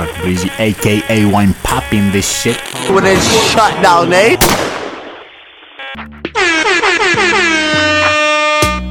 Mark Breezy, aka Winepapi in this shit. When it's shut down, eh?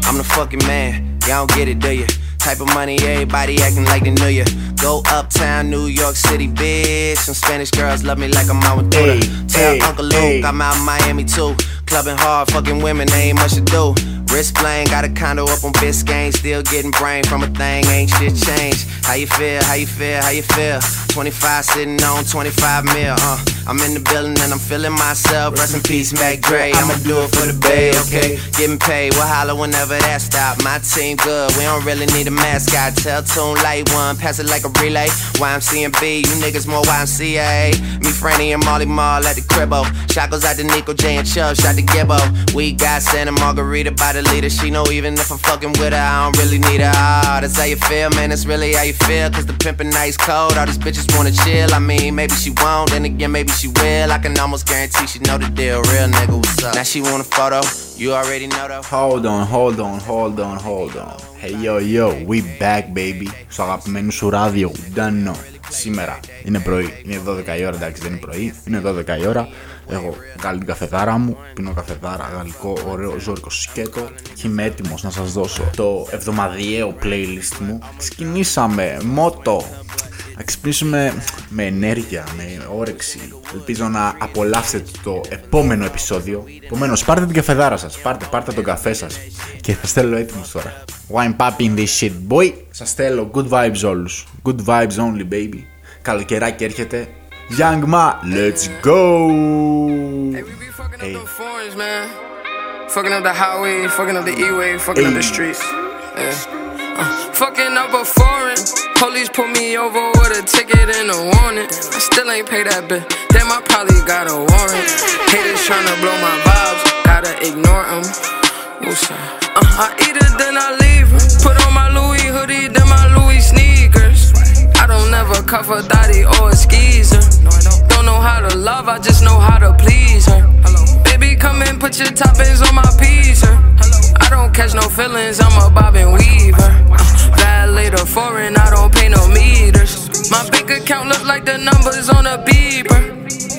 I'm the fucking man. Y'all don't get it, do you? Type of money, everybody acting like they knew you. Go uptown, New York City, bitch. Some Spanish girls love me like I'm out with Tell Uncle Luke hey. I'm out in Miami too. Clubbing hard, fucking women, they ain't much to do. Wrist playing, got a condo up on Biscayne. Still getting brain from a thing, ain't shit changed. How you feel, how you feel, how you feel? 25 sitting on 25 mil, uh. I'm in the building and I'm feeling myself. Rest in peace, Mac Dre. I'ma do it for the bay, okay? Getting paid, we'll holler whenever that stop. My team good, we don't really need a mascot. Tell Tune Light One, pass it like a relay. YMC you niggas more YMCA. Me, Franny, and Molly Mall at the cribbo. Shot goes out to Nico J and Chubb, shot to Gibbo. We got Santa Margarita by the leader. She know even if I'm fucking with her, I don't really need her. Ah, that's how you feel, man. That's really how you feel. Cause the pimpin' nice cold. All these bitches wanna chill. I mean, maybe she won't, then again, maybe she will. I can almost guarantee she know the deal. Real nigga, what's up? Now she want a photo. You already know though. Hold on, hold on, hold on, hold on. Hey yo yo, we back baby. Στο αγαπημένο σου ράδιο, Dano. Σήμερα είναι πρωί, είναι 12 η ώρα, εντάξει δεν είναι πρωί, είναι 12 η ώρα. Έχω κάνει την καφεδάρα μου, πίνω καφεδάρα, γαλλικό, ωραίο, ζώρικο σκέτο και είμαι έτοιμο να σας δώσω το εβδομαδιαίο playlist μου. Ξεκινήσαμε, μότο, να ξυπνήσουμε με ενέργεια, με όρεξη. Ελπίζω να απολαύσετε το επόμενο επεισόδιο. Επομένως, πάρτε την καφεδάρα σας, πάρτε, πάρτε τον καφέ σας. Και θα στέλνω έτοιμος τώρα. Wine popping this shit, boy. Σας στέλνω good vibes όλους. Good vibes only, baby. Καλοκαιράκι έρχεται. Young Ma, let's go! Hey, we be fucking Hey. up the foreigns, man. Fucking up the highway, fucking up the E-way, fucking up the Hey. streets. Yeah. Uh, fucking up a foreign. Police pull me over with a ticket and a warning. I still ain't pay that bill. Damn, I probably got a warrant. Haters tryna blow my vibes, gotta ignore them. Uh, I eat it, then I leave her. Put on my Louis hoodie, then my Louis sneakers. I don't ever cuff a thotty or a skeezer. Don't know how to love, I just know how to please her. Baby, come and put your toppings on my pizza. I don't catch no feelings, I'm a bob and weaver. Violator foreign, I don't pay no meters. My bank account look like the numbers on a beeper.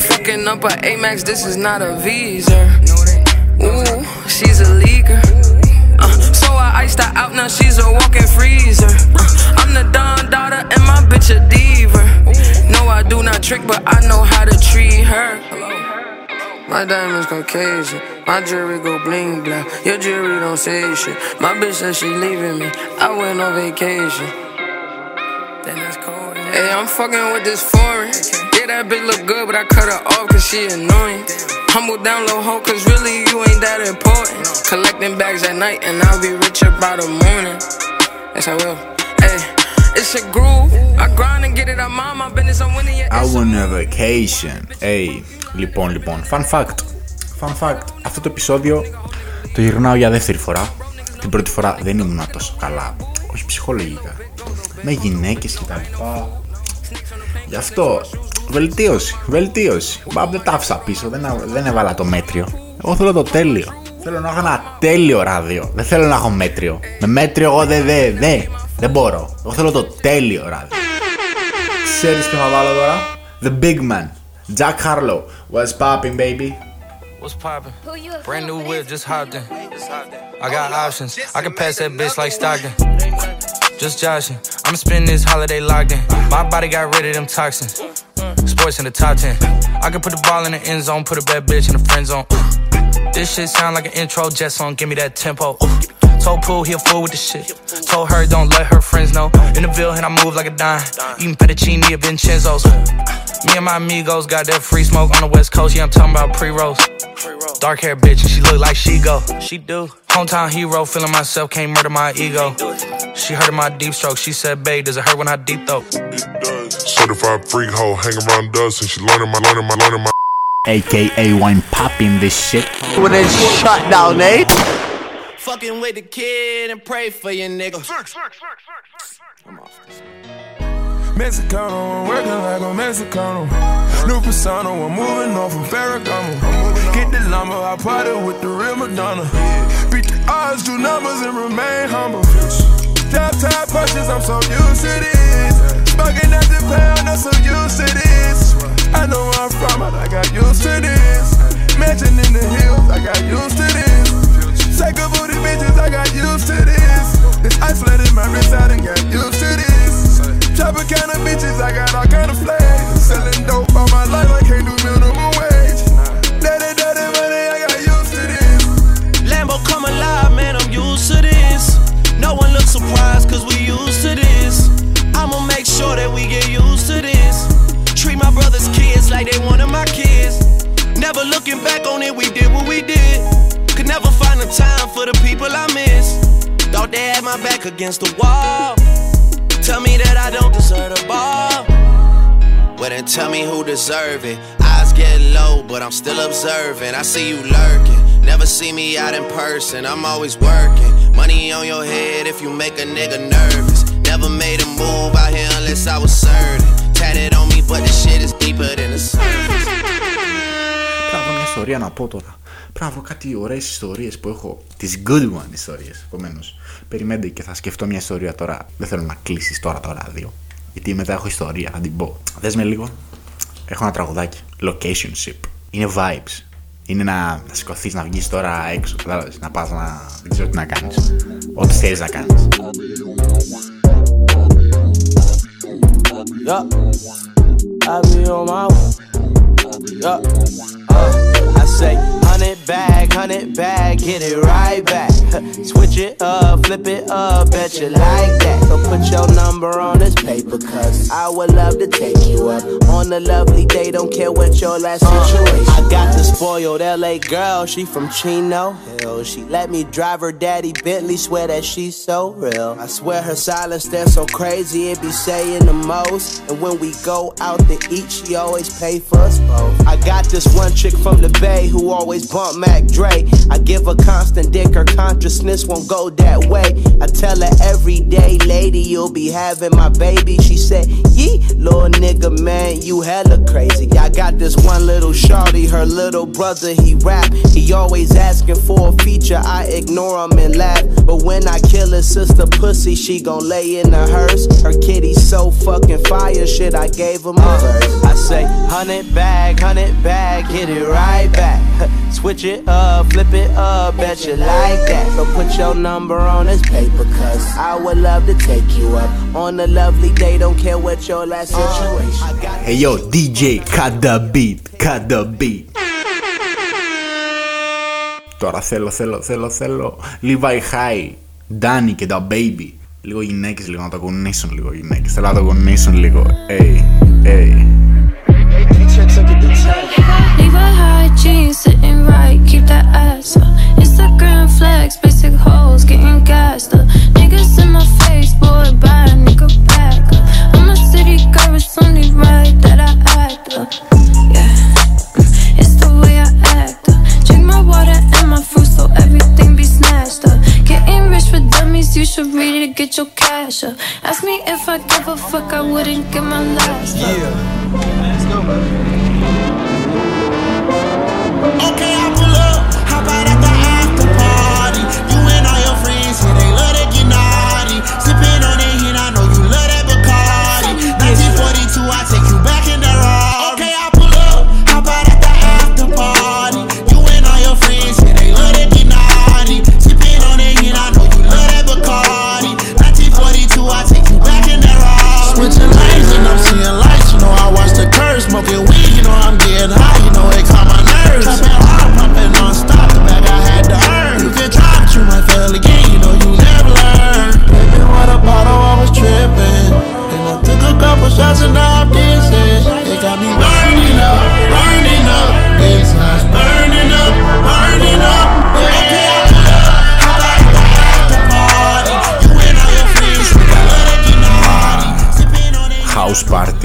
Fucking up a Amex, this is not a visa. Ooh, she's a leaker. Uh, so I iced her out, now she's a walking freezer. Uh, I'm the Don daughter and my bitch a diva. No, I do not trick, but I know how to treat her. My diamonds Caucasian, my jewelry go bling blah. Your jewelry don't say shit. My bitch said she leaving me. I went on vacation. Then that's cold. Hey, I'm fucking with this foreign. Yeah, that bitch look good, but I cut her off cause she annoying. Humble down low ho, cause really you ain't that important. Collecting bags at night, and I'll be rich by the morning. Yes, I will. Hey, it's a groove. I grind and get it out my my business. I'm winning. I it's a want a vacation. Hey, λοιπόν, λοιπόν, fun fact. Fun fact. Αυτό το επεισόδιο το γυρνάω για δεύτερη φορά. Την πρώτη φορά δεν ήμουν τόσο καλά. Όχι ψυχολογικά. Με γυναίκες και τα λοιπά. Γι' αυτό βελτίωση, βελτίωση. Μα δεν τα άφησα πίσω, δεν, δεν έβαλα το μέτριο. Εγώ θέλω το τέλειο. Θέλω να έχω ένα τέλειο ράδιο. Δεν θέλω να έχω μέτριο. Με μέτριο εγώ δεν, δεν, δεν, δεν μπορώ. Εγώ θέλω το τέλειο ράδιο. Ξέρεις ποιο να βάλω τώρα; The big man. Jack Harlow. What's popping, baby? What's poppin'? Who you a Brand new whip, with? just hopped in. I got options. I can pass that bitch like Stockton. Just joshing. I'm spending this holiday locked in. My body got rid of them toxins. SportsCenter top 10. I can put the ball in the end zone, put a bad bitch in the friend zone. This shit sound like an intro jet song, give me that tempo. Told Pooh he a fool with the shit. Told her don't let her friends know. In the Ville and I move like a dime. Eating fettuccine at Vincenzo's. Me and my amigos got that free smoke on the west coast. Yeah, I'm talking about pre-rolls. Dark hair bitch, and she look like she go. She do. Hometown hero, feeling myself, can't murder my ego. She heard of my deep stroke. She said, babe, does it hurt when I deep throat? Certified freak hoe, hang around us and she learning my, learning my, learning my. AKA Winepapi in this shit. When it's shut down, eh? Fucking with the kid and pray for your nigga. Mexicano, I'm working like a Mexicano. New persona, I'm moving on from Ferragamo. Get the llama, I party with the real Madonna. Beat the odds, do numbers, and remain humble. Step top punches, I'm so used to this. bugging at the pound, I'm so used to this. I know where I'm from, but I got used to this. Mansion in the hills, I got used to this. Psycho booty bitches, I got used to this. This ice flooded my wrist, I done got used to this. Chopper kind of bitches, I got all kind of flags. Selling dope all my life, I can't do minimum wage. Daddy, daddy, money, I got used to this. Lambo come alive, man, I'm used to this. No one looks surprised, cause we used to this. I'ma make sure that we get used to this. Treat my brother's kids like they one of my kids. Never looking back on it, we did what we did. Could never find the time for the people I miss. Thought they had my back against the wall. Tell me that I don't deserve the ball. Well, then tell me who deserve it. Eyes get low, but I'm still observing. I see you lurking. Never see me out in person. I'm always working. Money on your head if you make a nigga nervous. Never made a move out here unless I was certain. Tatted on me, but the shit is deeper than the surface. Πρέπει να βρω μια ιστορία να πω τώρα. Πρέπει να βρω κάτι ωραίες ιστορίες που έχω. Τις good one ιστορίες. Επομένως, περιμένετε και θα σκεφτώ μια ιστορία τώρα. Δεν θέλω να κλείσεις τώρα το ράδιο. Γιατί μετά έχω ιστορία, θα την πω. Δες με λίγο. Έχω ένα τραγουδάκι. Location ship. Είναι vibes. Είναι να, να σηκωθείς, να βγεις τώρα έξω. Κατάλαβες. Να πας να. Δεν ξέρω τι να κάνεις. Ό,τι θέλει να κάνεις. Yup. I be on my way. Yup. Uh, I say, hundred bag, get it right back. Switch it up, flip it up, bet you like that. So put your number on this paper, cause I would love to take you up on a lovely day. Don't care what your last uh, situation. I got the spoiled LA girl, she from Chino Hill. She let me drive her daddy Bentley, swear that she's so real. I swear her silence, they're so crazy, it be saying the most. And when we go out to eat, she always pay for us both. I got this one chick from the Bay who always bump Mac Dre. I give her constant dick, her consciousness won't go that way. I tell her every day, lady, you'll be having my baby. She said, Yee, little nigga, man, you hella crazy. I got this one little shorty, her little brother, he rap. He always asking for a feature, I ignore him and laugh. But when I kill his sister pussy, she gon' lay in the hearse. Her kitty's so fucking fire, shit, I gave him a uh, verse. I say, hundred bag, hundred bag, get it right back. Switch it up, flip it up, bet you like that. So put your number on this paper, cause I would love to take you up on a lovely day. Don't care what your last situation. I got Hey yo, DJ, cut the beat, cut the beat. Τώρα θέλω, θέλω, θέλω, θέλω. Levi High, Danny και τα Baby. Λίγο γυναίκες, λίγο να το κονίσουν λίγο γυναίκες. Θέλω να το κονίσουν λίγο. Hey, hey. That ass up. Instagram flex, basic hoes getting gassed up. Niggas in my face, boy, buy a nigga back up. I'm a city girl, it's only right that I act up. Yeah, it's the way I act up. My water and my fruit so everything be snatched up. Getting rich for dummies, you should read it, get your cash up. Ask me if I give a fuck, I wouldn't give my last up. Okay,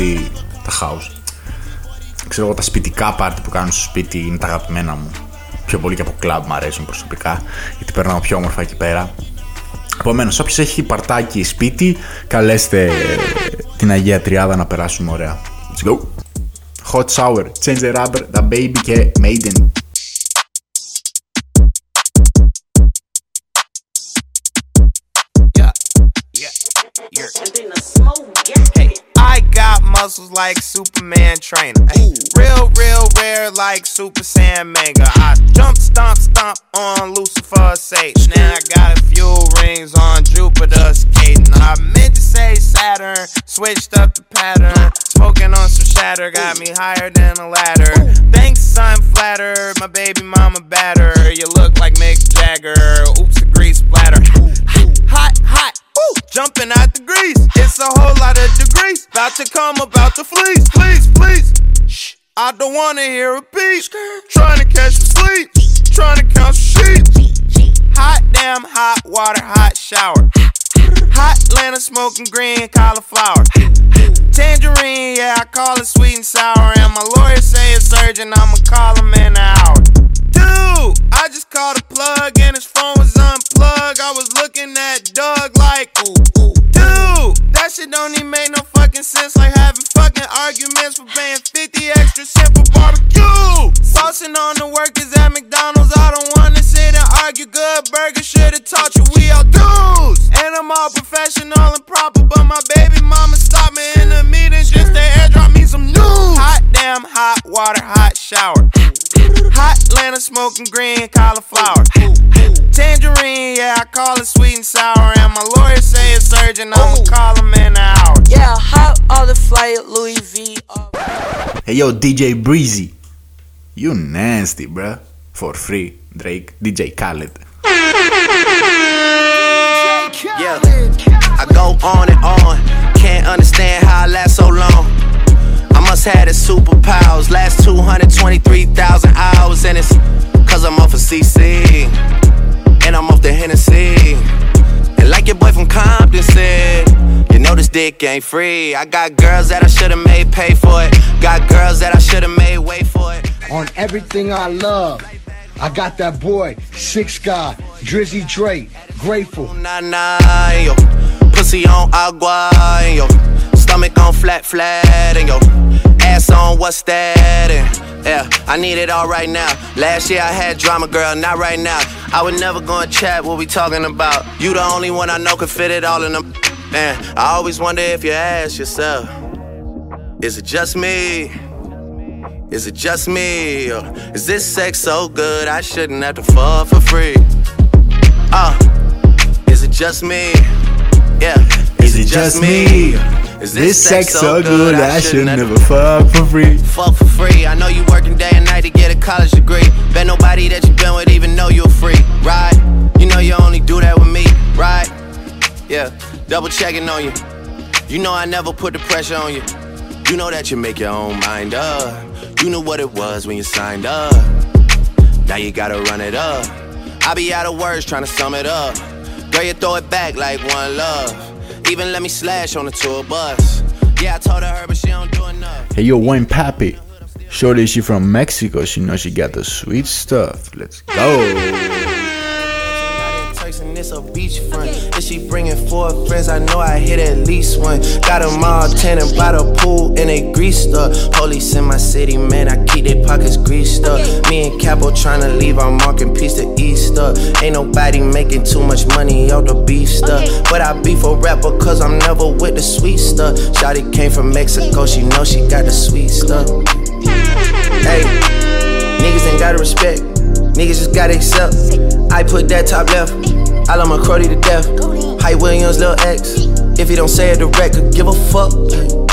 House party. Τα house. Ξέρω εγώ τα σπιτικά party που κάνουν στο σπίτι είναι τα αγαπημένα μου. Πιο πολύ και από club μου αρέσουν προσωπικά. Γιατί περνάω πιο όμορφα εκεί πέρα. Επομένως, όποιος έχει παρτάκι σπίτι, καλέστε την Αγία Τριάδα να περάσουμε ωραία. Let's go. Hot shower, change the rubber, the baby και maiden. Muscles like Superman trainer. Real, real rare like Super Saiyan Mega. I jump, stomp, stomp on Lucifer Satan. Now I got a few rings on Jupiter skating. I meant to say Saturn, switched up the pattern. Smoking on some shatter, got me higher than a ladder. Thanks, flatter. My baby mama batter. You look like Mick Jagger. Oops, the to come about the fleece. Please, please. Shh. I don't wanna hear a beat. Trying to catch some sleep. Trying to count some sheep. Hot damn, hot water, hot shower. Hot Atlanta smoking green cauliflower. Tangerine, yeah, I call it sweet and sour. And my lawyer say it's urgent, I'ma call him in an hour. Dude, I just called a plug and his phone was unplugged. I was looking at Doug like, ooh, ooh. That shit don't even make no fucking sense. Like having fucking arguments for paying 50 extra cent for barbecue. Saucing on the workers at McDonald's. I don't wanna sit and argue. Good burger should've taught you we all dudes. And I'm all professional and proper, but my baby mama stopped me in the meeting just to airdrop me some news. Hot damn, hot water, hot shower. Hot Atlanta smoking green cauliflower. Tangerine, yeah, I call it sweet and sour. And my lawyer say it's urgent, I'ma call him in an hour. Yeah, hot on the flight, Louis V. Hey yo, DJ Breezy. You nasty, bruh. For free. Drake, DJ Khaled. Yeah, I go on and on. Can't understand how I last so long. Must have the superpowers. Last 223,000 hours, and it's cause I'm off of CC. And I'm off the Hennessy. And like your boy from Compton said, you know this dick ain't free. I got girls that I should've made pay for it. Got girls that I should've made wait for it. on everything I love. I got that boy, Six God, Drizzy Drake, Grateful. Nah, nah, yo. Pussy on agua, yo. Stomach on flat, flat, and yo. Ass on what's that? And yeah, I need it all right now. Last year I had drama, girl, not right now. I would never go and chat what we talking about. You the only one I know could fit it all in them. Man, I always wonder if you ask yourself, is it just me? Is it just me? Or is this sex so good I shouldn't have to fuck for free? Uh, is it just me? Yeah. Is it just me? Is This sex so good I should never fuck for free. Fuck for free. I know you working day and night to get a college degree. Bet nobody that you been with even know you're free, right? You know you only do that with me, right? Yeah, double checking on you. You know I never put the pressure on you. You know that you make your own mind up. You knew what it was when you signed up. Now you gotta run it up. I be out of words trying to sum it up. Girl, you throw it back like one love. Even let me slash on the tour bus. Yeah, I told her, but she don't do enough. Hey yo, Winepapi. Shorty, she from Mexico. She knows she got the sweet stuff. Let's go. And it's a beachfront. If she bringing four friends, I know I hit at least one. Got them all tanning by the pool and they greased up. Police in my city, man, I keep their pockets greased up. Me and Capo tryna leave our marking piece to Easter. Ain't nobody making too much money out the beef stuff. But I beef a rapper cause I'm never with the sweet stuff. Shotty came from Mexico, she know she got the sweet stuff. Hey, niggas ain't gotta respect. Niggas just gotta accept. I put that top left. I love my cruddy to death. Hype Williams, Lil X. If he don't say it direct, could give a fuck.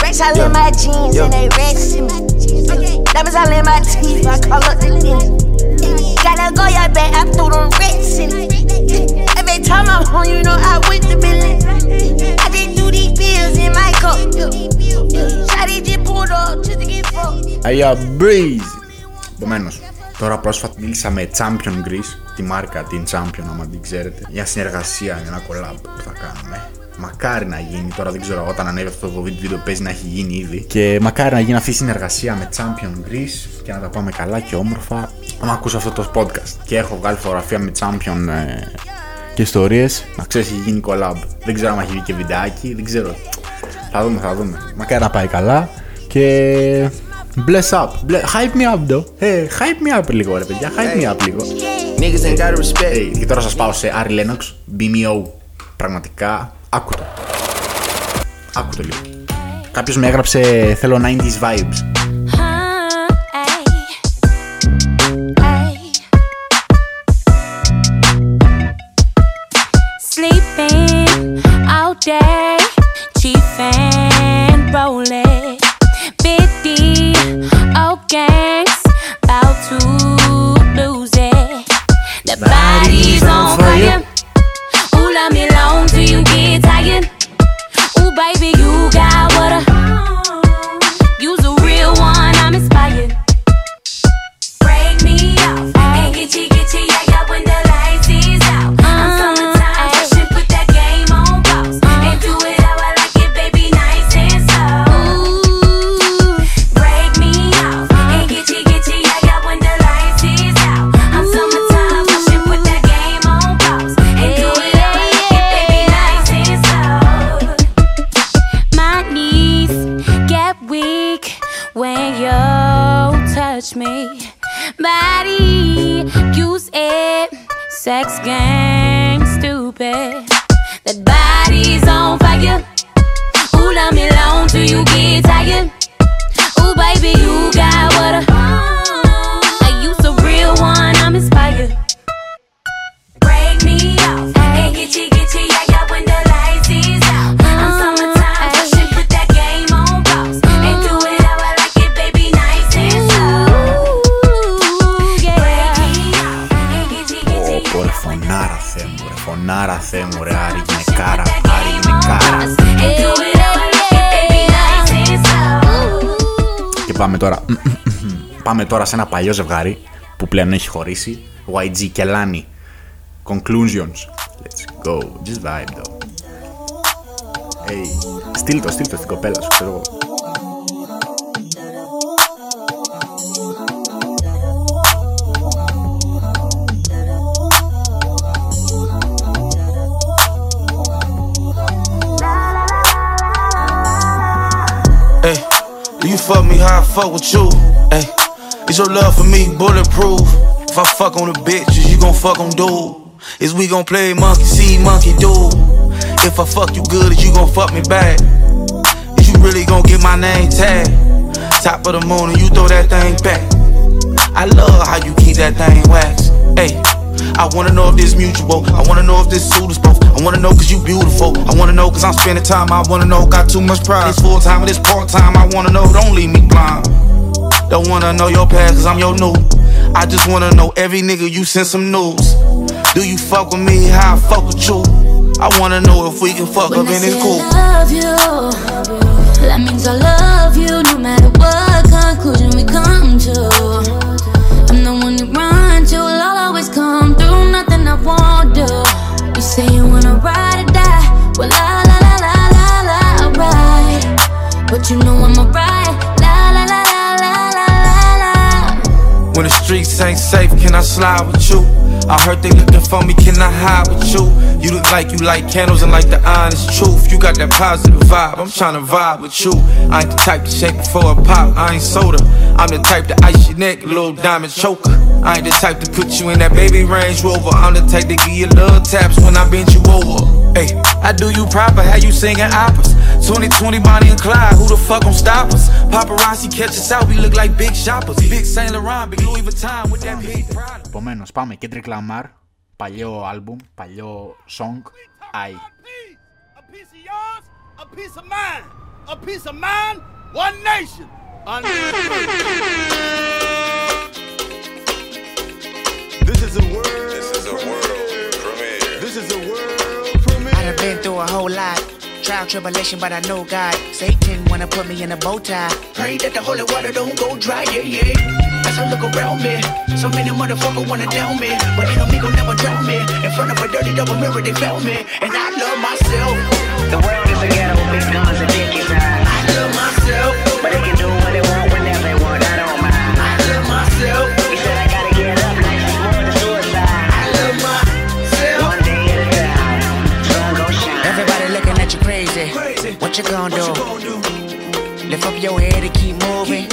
Racks all in my jeans Yeah. and they racks in my jeans. Diamonds all in my teeth, I call up the ninja. Gotta go, your back, I threw them racks in it. Every time I'm home, you know I went to Billy. I just do these bills in my cup. Shawty just pulled up just to get fucked. Hey yo, Breezy. Επομένω, τώρα πρόσφατα μίλησα με Champion Greece, τη μάρκα την Champion, άμα την ξέρετε, για συνεργασία, για ένα collab που θα κάνουμε. Μακάρι να γίνει, τώρα δεν ξέρω όταν ανέβει αυτό το βίντεο παίζει να έχει γίνει ήδη. Και μακάρι να γίνει αυτή η συνεργασία με Champion Greece και να τα πάμε καλά και όμορφα. Άμα ακούσω αυτό το podcast και έχω βγάλει φωτογραφία με Champion ε, και ιστορίες, να ξέρει έχει γίνει collab. Δεν ξέρω αν έχει βγει και βιντεάκι, δεν ξέρω. Θα δούμε, θα δούμε. Μακάρι να πάει καλά και. Bless up. Ble- hype me up, though. Hey, hype me up λίγο, ρε παιδιά. Hype me up λίγο. Niggas ain't gotta respect. Hey, και τώρα σας πάω σε Ari Lennox, BMO. Πραγματικά, άκου το. Άκου το λίγο. Κάποιος με έγραψε θέλω 90s vibes. again. Like it, baby, nice and slow. Και πάμε τώρα. πάμε τώρα σε ένα παλιό ζευγάρι που πλέον έχει χωρίσει. YG και Lani. Conclusions. Let's go. Just vibe though. Hey. Στείλ το, στείλ το στην κοπέλα σου, ξέρω εγώ. Fuck me how I fuck with you? Hey, is your love for me bulletproof? If I fuck on the bitches, you gon' fuck on dude. Is we gon' play monkey see, monkey do? If I fuck you good, is you gon' fuck me back? Is you really gon' get my name tagged? Top of the moon you throw that thing back. I love how you keep that thing waxed. Hey, I wanna know if this mutual. I wanna know if this suit is both. I wanna know cause you beautiful. I wanna know cause I'm spending time. I wanna know, got too much pride. It's full time and it's part time. I wanna know, don't leave me blind. Don't wanna know your past cause I'm your new. I just wanna know every nigga you send some news. Do you fuck with me how I fuck with you? I wanna know if we can fuck When up I and it's cool. I love you, that means I love you no matter what conclusion we come to. won't do. You say you wanna ride or die. Well, la la la la la la, I ride. But you know I'm a ride. La la la la la la la. When the streets ain't safe, can I slide with you? I heard they looking for me, can I hide with you? You look like you like candles and like the honest truth. You got that positive vibe, I'm trying to vibe with you. I ain't the type to shake before a pop, I ain't soda. I'm the type to ice your neck, little diamond choker. I ain't the type to put you in that baby Range Rover. I'm the type to give you little taps when I bend you over. Hey, I do you proper, how you singing operas. 2020 Bonnie and Clyde, who the fuck gon' stop us? Paparazzi catch us out, we look like big shoppers. Big Saint Laurent, big Louis Vuitton with that big Prada. Επομένω, πάμε Kendrick Lamar. Παλιό άλμπουμ, παλιό song. I. A piece of yours, a piece of mine. A piece of mine, one nation. Is a world. This is a world premiere. This is a world premiere. I done been through a whole lot. Trial, tribulation, but I know God. Satan wanna put me in a bow tie. Pray that the holy water don't go dry, yeah, yeah. As I look around me, so many motherfuckers wanna down me. But they know me gon' never drown me. In front of a dirty double mirror, they found me. And I love myself. The world is a ghetto with big guns and dick What you gonna do? Lift up your head and keep moving.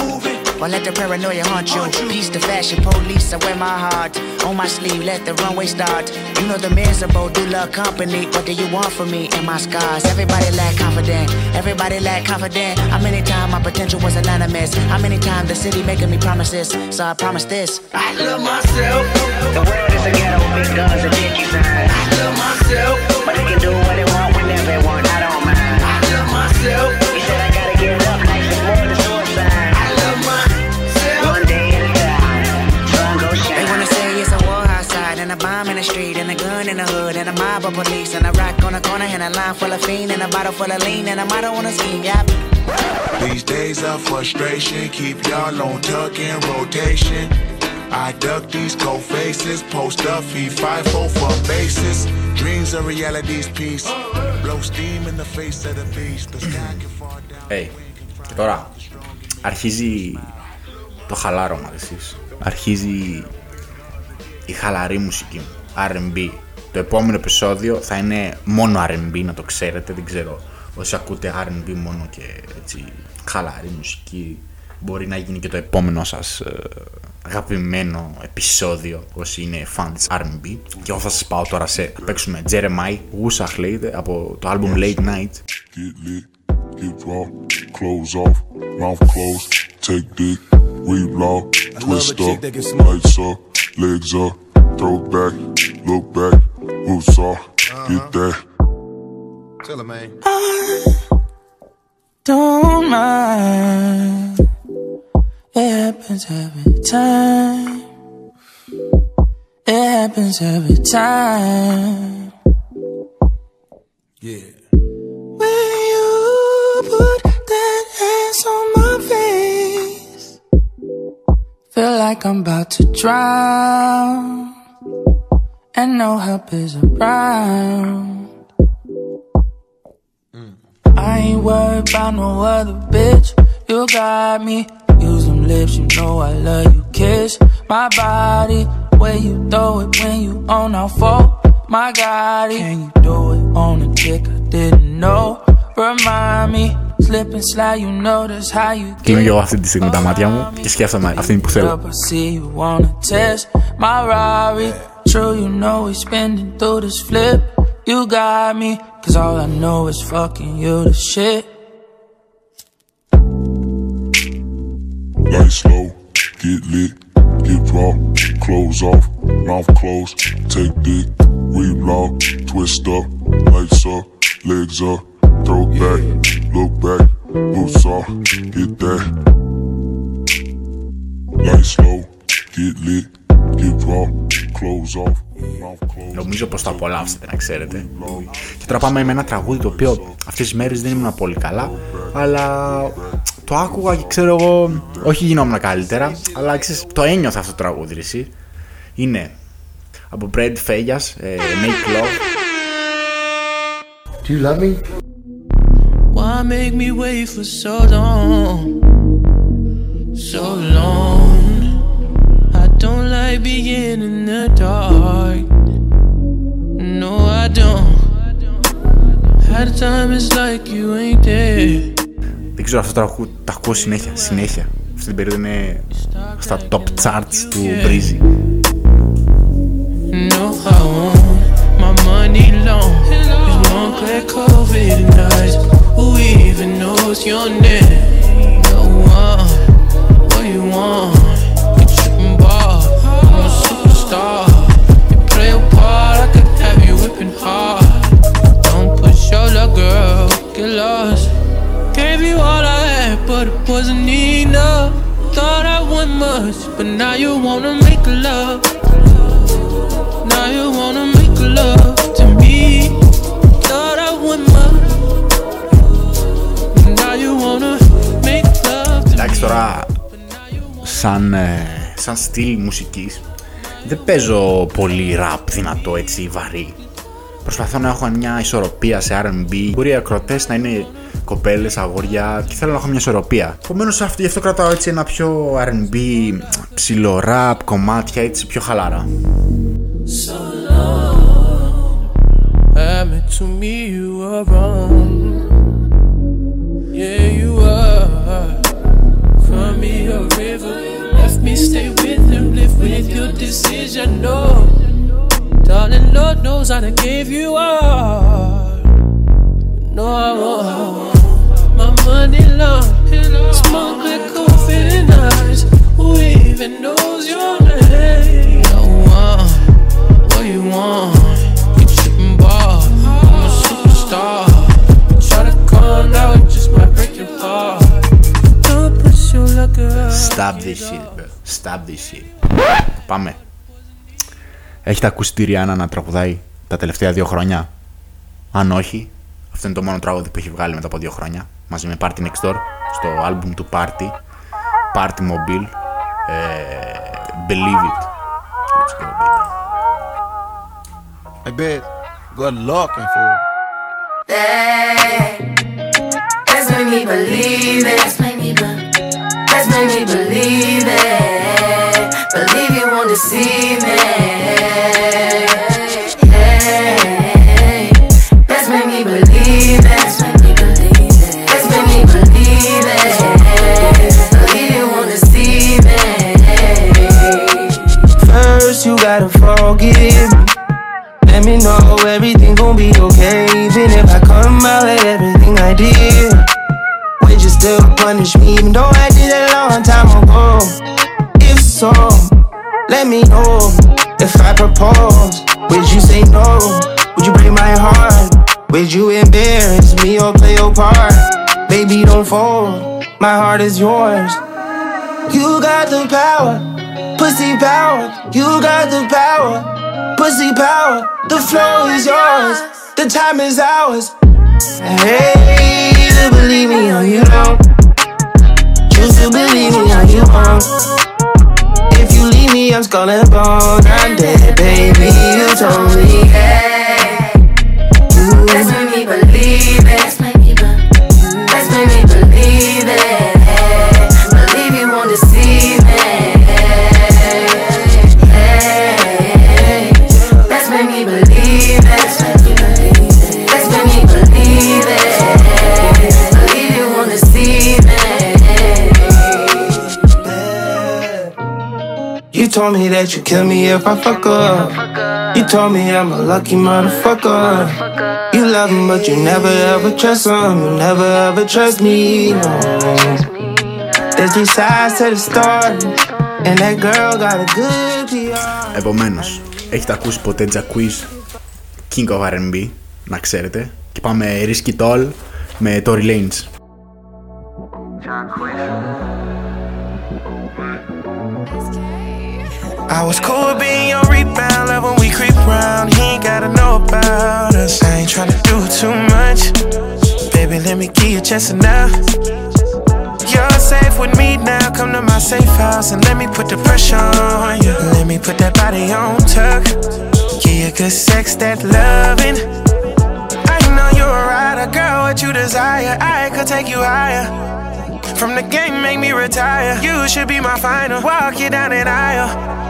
Or let the paranoia haunt you. Peace the fashion police, I wear my heart on my sleeve. Let the runway start. You know the miserable do love company. What do you want from me and my scars? Everybody lack confident. Everybody lack confident. How many times my potential was anonymous? How many times the city making me promises? So I promise this. I love myself. The world is a ghetto with big guns and dicky signs. I love myself. But they can do myself. He said I gotta get up. Life is more than suicide. I love myself. One day at a time. Sun go shine. They wanna say it's a war outside and a bomb in the street and a gun in the hood and a mob of police and a rock on the corner and a line full of fiend and a bottle full of lean and a motto on a scheme. Yep. These days of frustration keep y'all on tuck in rotation. I duck these cold faces, post up, he five four for basis. Dreams are reality's piece. Blow steam in the face of the beast. The sky can fall down. Hey, και τώρα αρχίζει το χαλάρωμα εσείς. Αρχίζει η χαλαρή μουσική μου, R&B. Το επόμενο επεισόδιο θα είναι μόνο R&B, να το ξέρετε, δεν ξέρω όσοι ακούτε R&B μόνο και έτσι χαλαρή μουσική μπορεί να γίνει και το επόμενο σας ε, αγαπημένο επεισόδιο όσοι είναι fan της R&B και εγώ θα σας πάω τώρα σε θα παίξουμε Jeremiah Wusach λέγεται από το album Late Night Get lit, get raw, clothes off, mouth closed, take dick, reblow, twist chick up, that can smoke. lights up, legs up, throw back, look back, boots off, get that. Tell her, man. Don't mind. It happens every time. It happens every time. Yeah. When you put that ass on my face, feel like I'm about to drown, and no help is around. Mm. I ain't worried about no other bitch. You got me Use them lips, you know I love you. Kiss my body. Where you throw it when you on our fault. My God, can you do it on a dick I didn't know? Remind me, slip and slide, you notice how you Κλείνω και εγώ αυτή τη στιγμή τα μάτια μου και σκέφτομαι αυτή που θέλω up, I see you wanna test my Rari. True, you know we spending through this flip. You got me, cause all I know is fucking you the shit. Lights low, get lit, get raw, clothes off, mouth closed, take dick, reblow, twist up, lights up, legs up, throw back, look back, boots off, get that. Lights low, get lit, get raw, clothes off, mouth closed. Νομίζω πως το απολαύσετε να ξέρετε Και τώρα πάμε με ένα τραγούδι το οποίο αυτές τις μέρες δεν ήμουν πολύ καλά Αλλά το άκουγα και ξέρω εγώ Όχι γινόμουν καλύτερα Αλλά ξέρεις, το ένιωθα αυτό το τραγούδι ρε, εσύ Είναι από Brad Fegas, ε, Make Love Do you love me? Why make me wait for so long? So long. I don't like being in the dark. No, I don't. Had a time it's like you ain't there. Δεν ξέρω, αυτό το ακούω, το ακούω συνέχεια, συνέχεια. Αυτή την περίοδο είναι στα top charts του Breezy. Girl, get lost. Gave you all I had, but it wasn't enough. Thought I want much, but now you wanna make love. Now you wanna make love to me. Thought I want much. Now you wanna make love to Εντάξει τώρα σαν, ε, σαν στυλ μουσικής δεν παίζω πολύ ραπ δυνατό έτσι βαρύ Προσπαθώ να έχω μια ισορροπία σε R&B Μπορεί οι ακροτές να είναι Κοπέλες, αγόρια και θέλω να έχω μια ισορροπία. Επομένως γι' αυτό κρατάω έτσι ένα πιο RB, ψηλό ραπ, κομμάτια έτσι πιο χαλαρά. No, I won't. My money long, smoke like coffee and eyes. Who even knows your name? No one, what you want? You tripping ball, I'm a superstar. Try to calm down, it just might break your heart. Don't push you like a Stop this shit, bro. Stop this shit. Πάμε. Έχετε ακούσει τη Ριάννα να τραγουδάει τα τελευταία δύο χρόνια. Αν όχι, αυτό είναι το μόνο τραγούδι που έχει βγάλει μετά από δύο χρόνια. Μαζί με Party Next Door στο άλμπουμ του Party. Party Mobile. Ε, believe it. Let's go, baby. I bet. Good luck and for Let's make me believe it. Let's make me believe Let's make me believe it. Believe you won't deceive me. Gotta forgive me. Let me know everything gon' be okay. Even if I come out like everything I did. Would you still punish me even though I did it a long time ago? If so, let me know. If I propose, would you say no? Would you break my heart? Would you embarrass me or play your part? Baby, don't fold. My heart is yours. You got the power, pussy power. You got the power, pussy power. The flow is yours, the time is ours. Hey, to believe me or you don't. Choose to believe me or you won't. If you leave me, I'm skull and bone. I'm dead, baby. You told me, hey. Told me that you kill me if I fuck up. You told me I'm a lucky motherfucker. You love him, but you never ever trust him. You never ever trust me. No. There's three sides to the story, and that girl got a good PR. Επομένως, έχετε ακούσει ποτέ Jacquees King of R&B, να ξέρετε. Και πάμε Risky Toll με Tory Lanez. I was cool being your rebound, love when we creep around. He ain't gotta know about us. I ain't tryna do too much. Baby, let me give you just enough. You're safe with me now. Come to my safe house and let me put the pressure on you. Let me put that body on tuck. Give you good sex, that loving. I know you're a rider, girl. What you desire, I could take you higher. From the game, make me retire. You should be my final. Walk you down that aisle.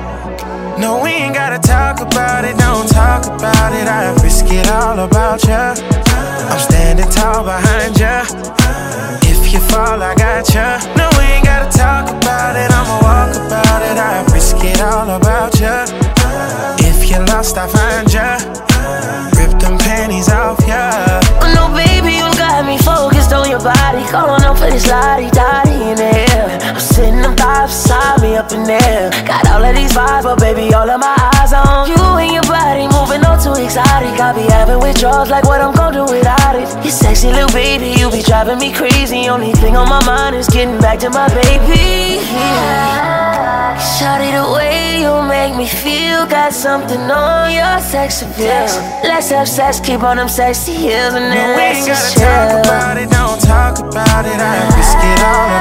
No, we ain't gotta talk about it, don't talk about it. I risk it all about ya. I'm standing tall behind ya. If you fall, I got ya. No, we ain't gotta talk about it, I'ma walk about it. I risk it all about ya. If you lost, I find ya. Rip them panties off ya. Oh no, baby, you got me focused on your body. Going up for this lottie dottie in the sitting up five beside me up in there. Got all of these vibes, but baby, all of my eyes on you and your body moving all too exotic. I be having withdrawals like what I'm gonna do without it. You sexy little baby, you be driving me crazy. Only thing on my mind is getting back to my baby. Yeah. Shawty, the way you make me feel got something on your sex appeal. Let's have sex, keep on them sexy heels, and then No, we let's ain't just gotta talk about it, don't talk about it. I risk it all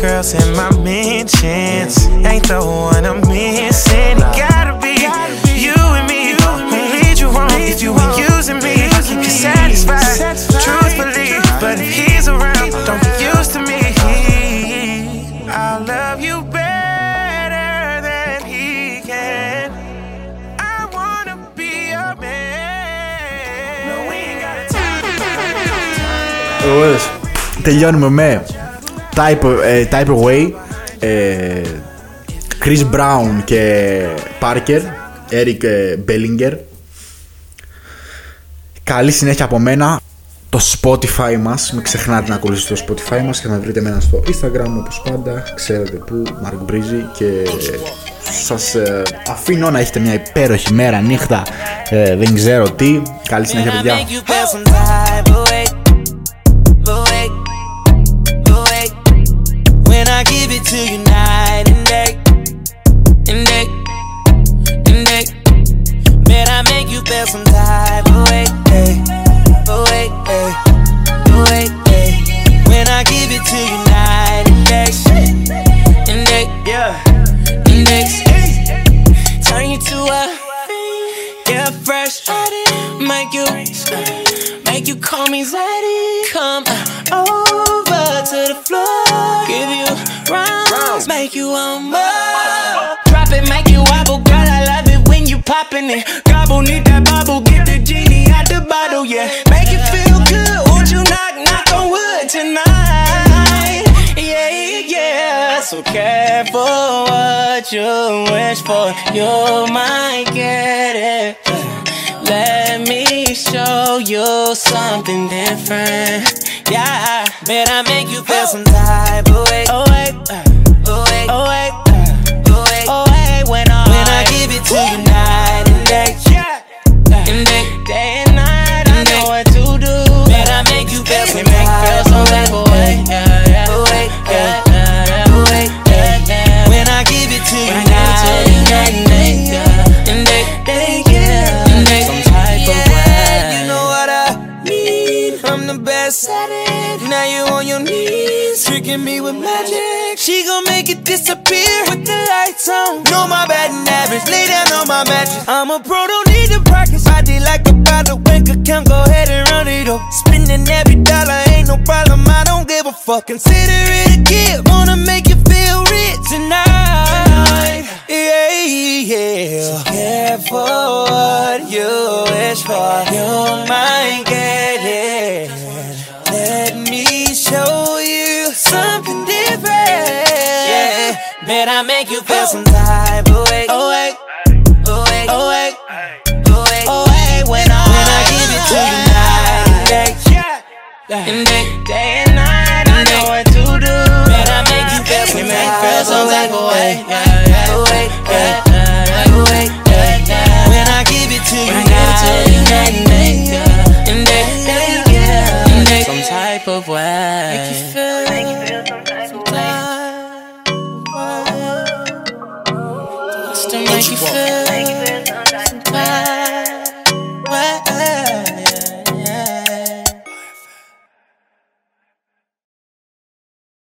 girls in my mentions. Ain't the one I'm missing. It gotta be you and me. Who lead you on? if you ain't using me? I keep you satisfied. Truthfully, but if he's around, don't get used to me. I love you better than he can. I wanna be a man. No, we ain't gotta talk. Τελειώνουμε με Type, ε, type Away, ε, Chris Brown και Parker, Eric ε, Bellinger. Καλή συνέχεια από μένα. Το Spotify μας, μην ξεχνάτε να ακολουθήσετε το Spotify μας και να βρείτε εμένα στο Instagram όπως πάντα, ξέρετε που, Mark Breezy και σας ε, αφήνω να έχετε μια υπέροχη μέρα, νύχτα, ε, δεν ξέρω τι. Καλή συνέχεια παιδιά. I give it to you night and day, and day, and day. Man, I make you feel some type of way, hey, away, hey, away, oh, hey. When I give it to you night and day, and day, yeah, and day. Turn you to a yeah fresh, make you make you call me Zaddy. Come uh, over to the floor, give you rounds, make you want more. Drop it, make you wobble, girl. I love it when you popping it. Gobble, need that bubble, get the genie out the bottle, yeah. Make it feel good. Won't you knock, knock on wood tonight? Yeah, yeah. So careful what you wish for, you might get it. Let me show you something different. Yeah, man, I make you feel some type of way. Oh wait, oh wait, oh wait, oh wait, oh wait. When I oh, when I give it to you knees, me with magic. She gon' make it disappear with the lights on. Know my bad and average, lay down on my mattress. I'm a pro, don't need to practice. I did like a bottle, bank account, go ahead and run it up. Spending every dollar, ain't no problem. I don't give a fuck. Consider it a gift. Wanna make you feel rich tonight. Yeah, yeah. So careful what you wish for. You might some type of way. Oh oh oh wait, oh wait, oh wait. When I when I give it to you night and day, and day,